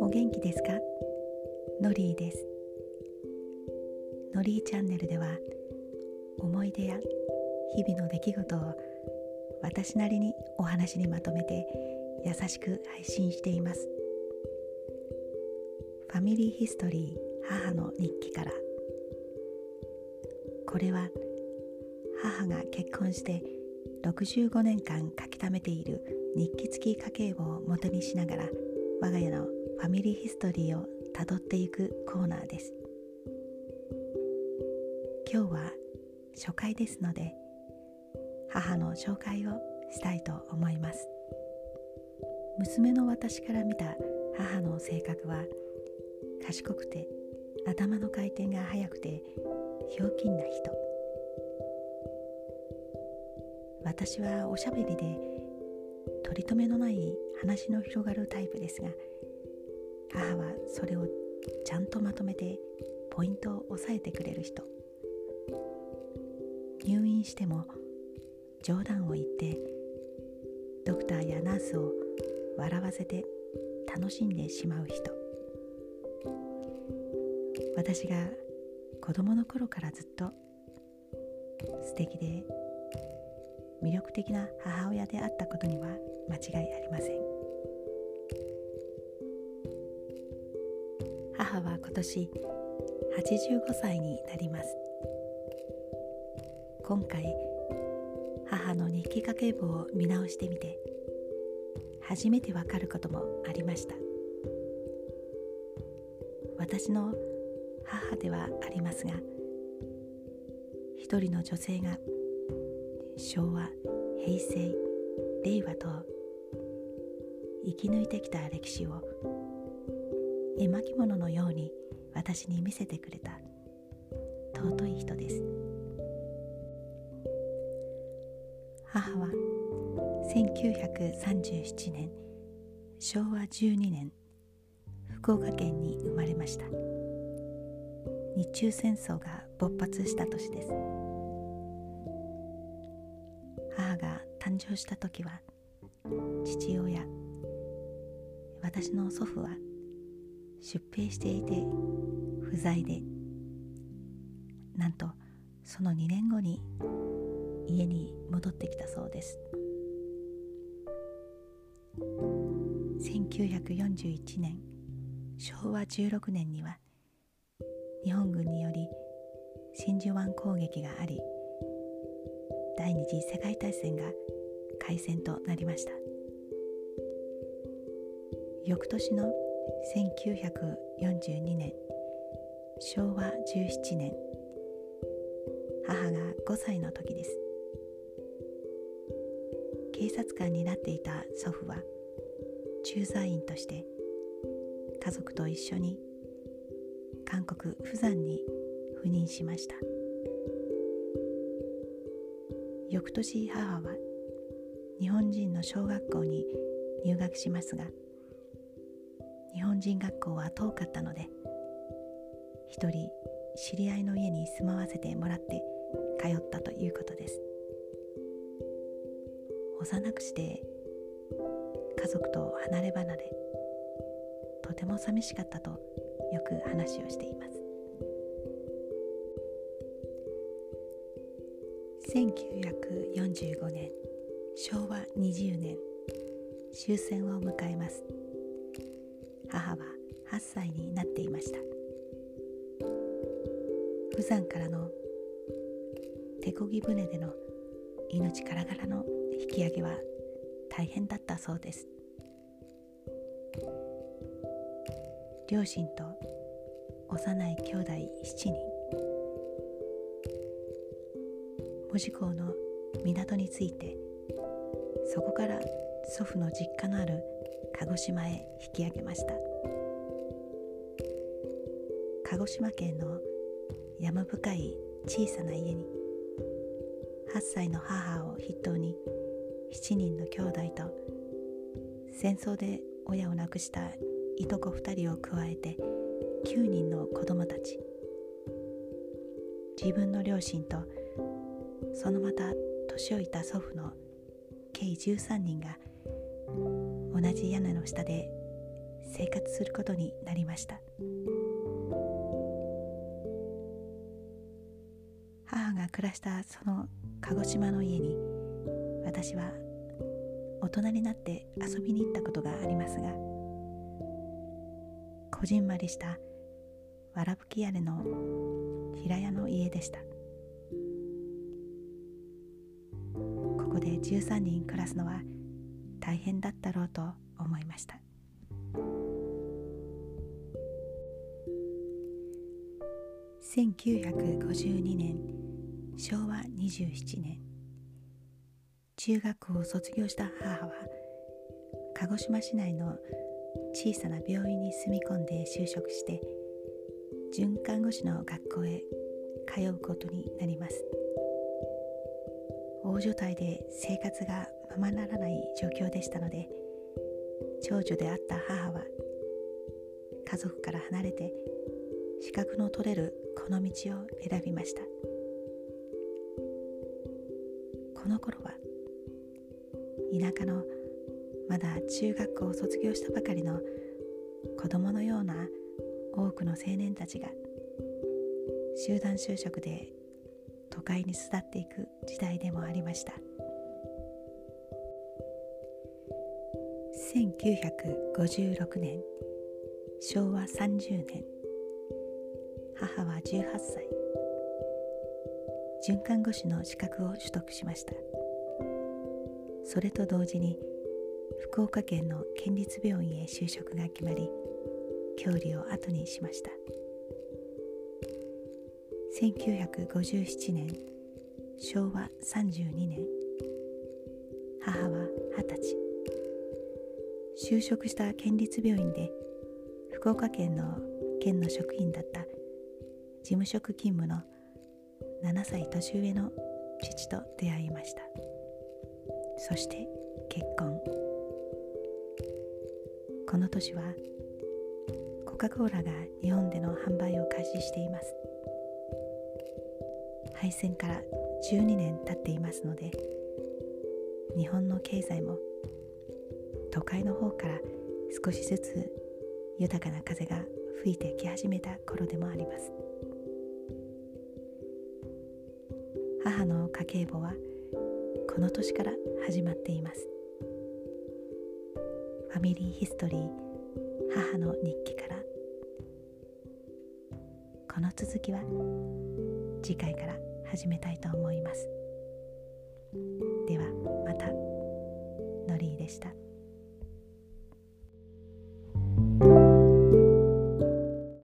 お元気ですか？のりーです。のりーチャンネルでは思い出や日々の出来事を私なりにお話にまとめて優しく配信しています。ファミリーヒストリー母の日記から。これは母が結婚して65年間書き溜めている日記付き家計簿を元にしながら我が家のファミリーヒストリーをたどっていくコーナーです。今日は初回ですので母の紹介をしたいと思います。娘の私から見た母の性格は賢くて頭の回転が速くてひょうきんな人。私はおしゃべりで取り留めのない話の広がるタイプですが母はそれをちゃんとまとめてポイントを押さえてくれる人。入院しても冗談を言ってドクターやナースを笑わせて楽しんでしまう人。私が子供の頃からずっと素敵で魅力的な母親であったことには間違いありません。母は今年85歳になります。今回母の日記家計簿を見直してみて初めてわかることもありました。私の母ではありますが一人の女性が昭和平成令和と生き抜いてきた歴史を。絵巻物のように私に見せてくれた。尊い人です。母は1937年昭和12年福岡県に生まれました。日中戦争が勃発した年です。母が誕生した時は父親私の祖父は出兵していて不在でなんとその2年後に家に戻ってきたそうです。1941年昭和16年には日本軍により真珠湾攻撃があり第二次世界大戦が開戦となりました。翌年の1942年昭和17年母が5歳の時です。警察官になっていた祖父は駐在員として家族と一緒に韓国釜山に赴任しました。翌年母は日本人の小学校に入学しますが日本人学校は遠かったので一人知り合いの家に住まわせてもらって通ったということです。幼くして家族と離れ離れとても寂しかったとよく話をしています。1945年昭和20年終戦を迎えます。母は8歳になっていました。釜山からの手漕ぎ船での命からがらの引き上げは大変だったそうです。両親と幼い兄弟7人。門司港の港に着いてそこから祖父の実家のある鹿児島へ引き上げました。鹿児島県の山深い小さな家に8歳の母を筆頭に7人の兄弟と戦争で親を亡くしたいとこ2人を加えて9人の子供たち。自分の両親とそのまた年老いた祖父の計13人が同じ屋根の下で生活することになりました。母が暮らしたその鹿児島の家に私は大人になって遊びに行ったことがありますがこじんまりしたわらぶき屋根の平屋の家でした。ここで13人暮らすのは大変だったろうと思いました。1952年昭和27年中学校を卒業した母は鹿児島市内の小さな病院に住み込んで就職して准看護師の学校へ通うことになります。大所帯で生活がままならない状況でしたので長女であった母は家族から離れて資格の取れるこの道を選びました。この頃は田舎のまだ中学校を卒業したばかりの子供のような多くの青年たちが集団就職で都会に巣立っていく時代でもありました。1956年昭和30年母は18歳。准看護師の資格を取得しました。それと同時に福岡県の県立病院へ就職が決まり郷里を後にしました。1957年昭和32年母は二十歳。就職した県立病院で福岡県の県の職員だった事務職勤務の7歳年上の父と出会いました。そして結婚。この年はコカ・コーラが日本での販売を開始しています。敗戦から12年経っていますので日本の経済も都会の方から少しずつ豊かな風が吹いてき始めた頃でもあります。母の家計簿はこの年から始まっています。ファミリーヒストリー母の日記から。この続きは次回から。始めたいと思います。ではまたのりーでした。